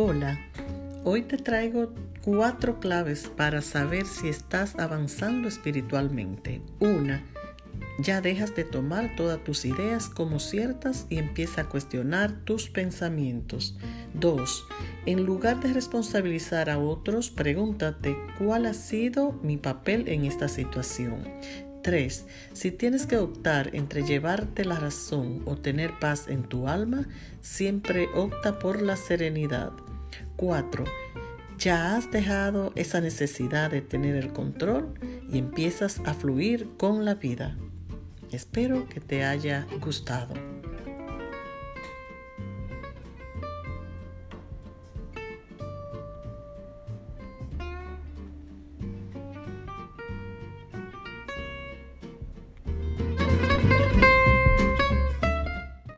Hola, hoy te traigo cuatro claves para saber si estás avanzando espiritualmente. Una, ya dejas de tomar todas tus ideas como ciertas y empieza a cuestionar tus pensamientos. 2. En lugar de responsabilizar a otros, pregúntate cuál ha sido mi papel en esta situación. 3. Si tienes que optar entre llevarte la razón o tener paz en tu alma, siempre opta por la serenidad. 4. Ya has dejado esa necesidad de tener el control y empiezas a fluir con la vida. Espero que te haya gustado.